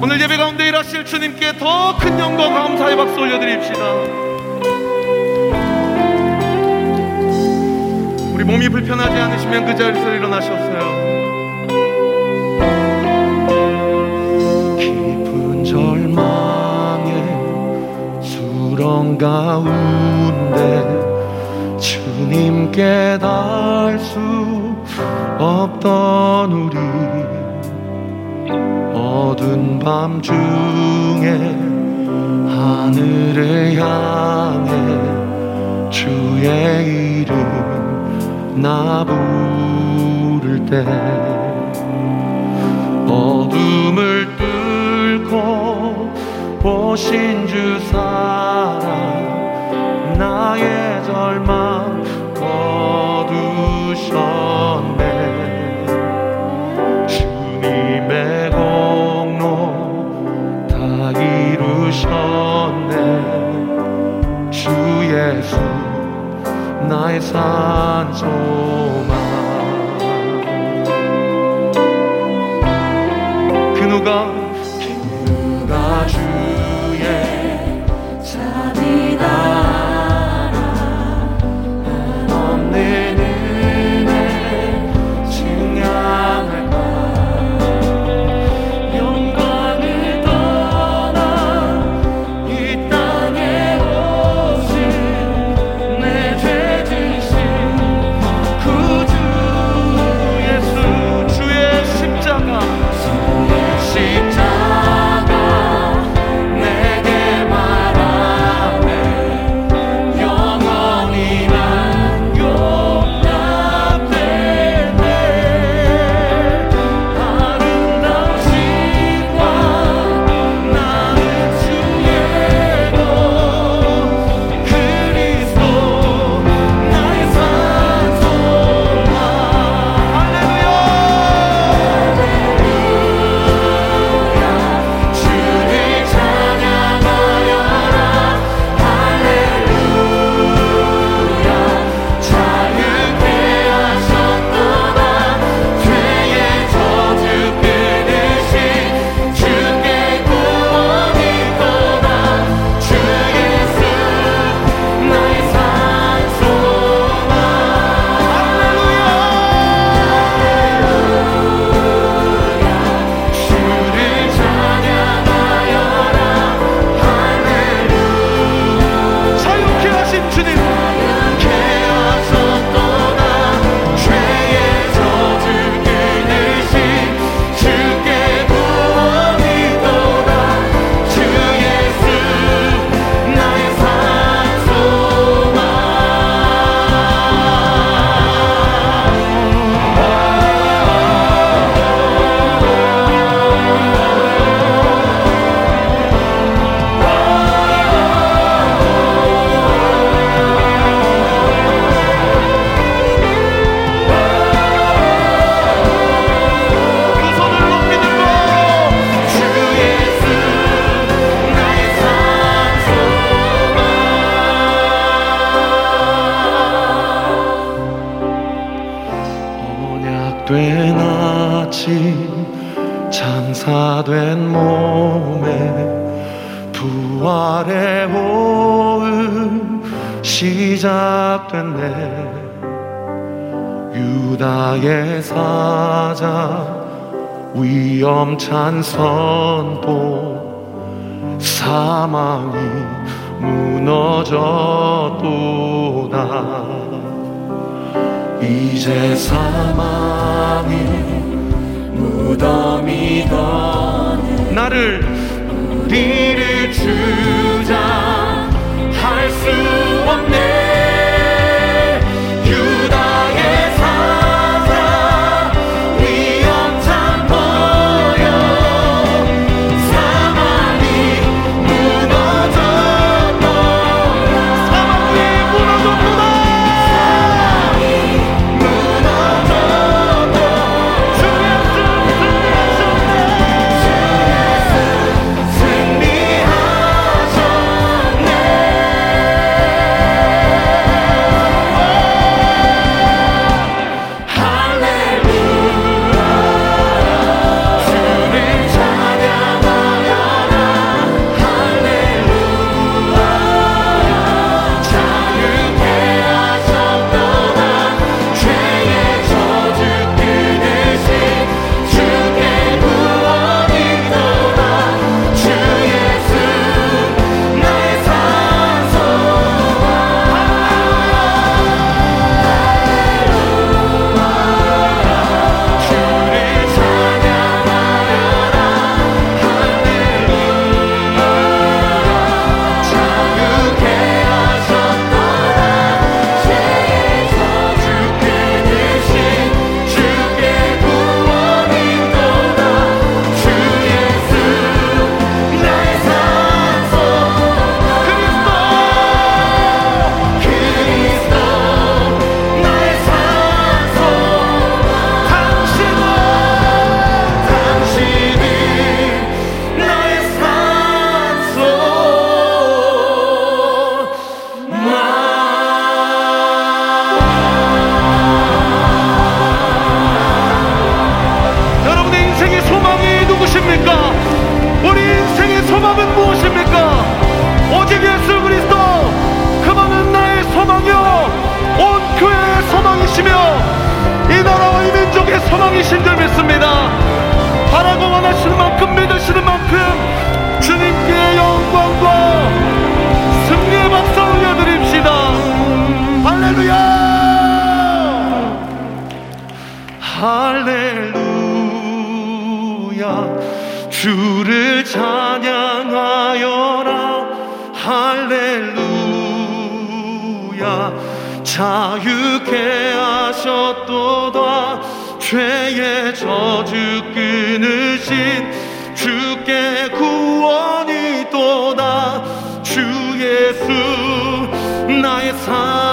오늘 예배 가운데 일하실 주님께 더 큰 영광 감사의 박수 올려드립시다. 우리 몸이 불편하지 않으시면 그 자리에서 일어나셨어요. 깊은 절망의 수렁 가운데 주님께 닿을 수 없던 우리 어두운 밤중에 하늘을 향해 주의 이름 나 부를 때 어둠을 뚫고 보신 주 사랑 나의 절망 산소 호흡 시작됐네. 유다의 사자 위험찬 선도 사망이 무너졌도다. 이제 사망이 무덤이던 나를 우리를 주 소망이 신들했습니다. 바라고 원하시는 만큼 믿으시는 만큼 주님께 영광과 승리의 박수 올려드립시다. 할렐루야! 할렐루야. 주를 찬양하여라. 할렐루야. 자유케 하셨도다. 죄의 저주 끊으신 주께 구원이 또다 주 예수 나의 삶.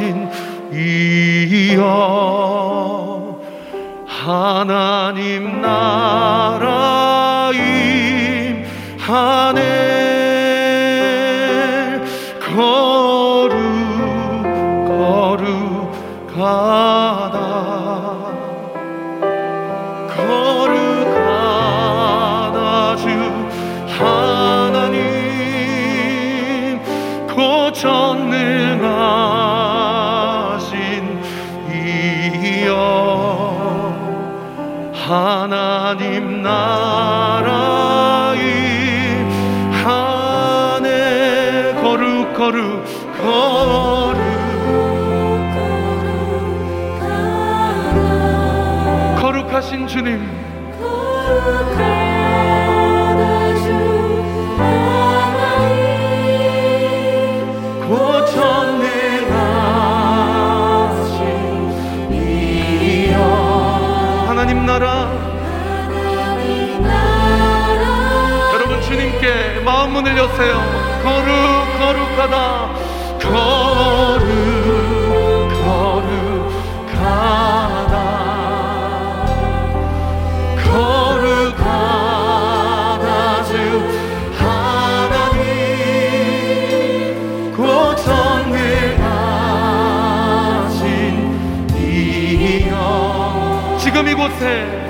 하신 이여 하나님 나라임 하늘 거룩 거룩하다 거룩하다 주 하나님 고전능한 하나님 나라 이 한해 거룩 거룩 거룩 거룩하신 주님. 거룩하신 문을 여세요. 거룩 거룩하다. 거룩 거룩하다. 거룩하다 주 하나님. 고통을 가신 이영. 지금 이곳에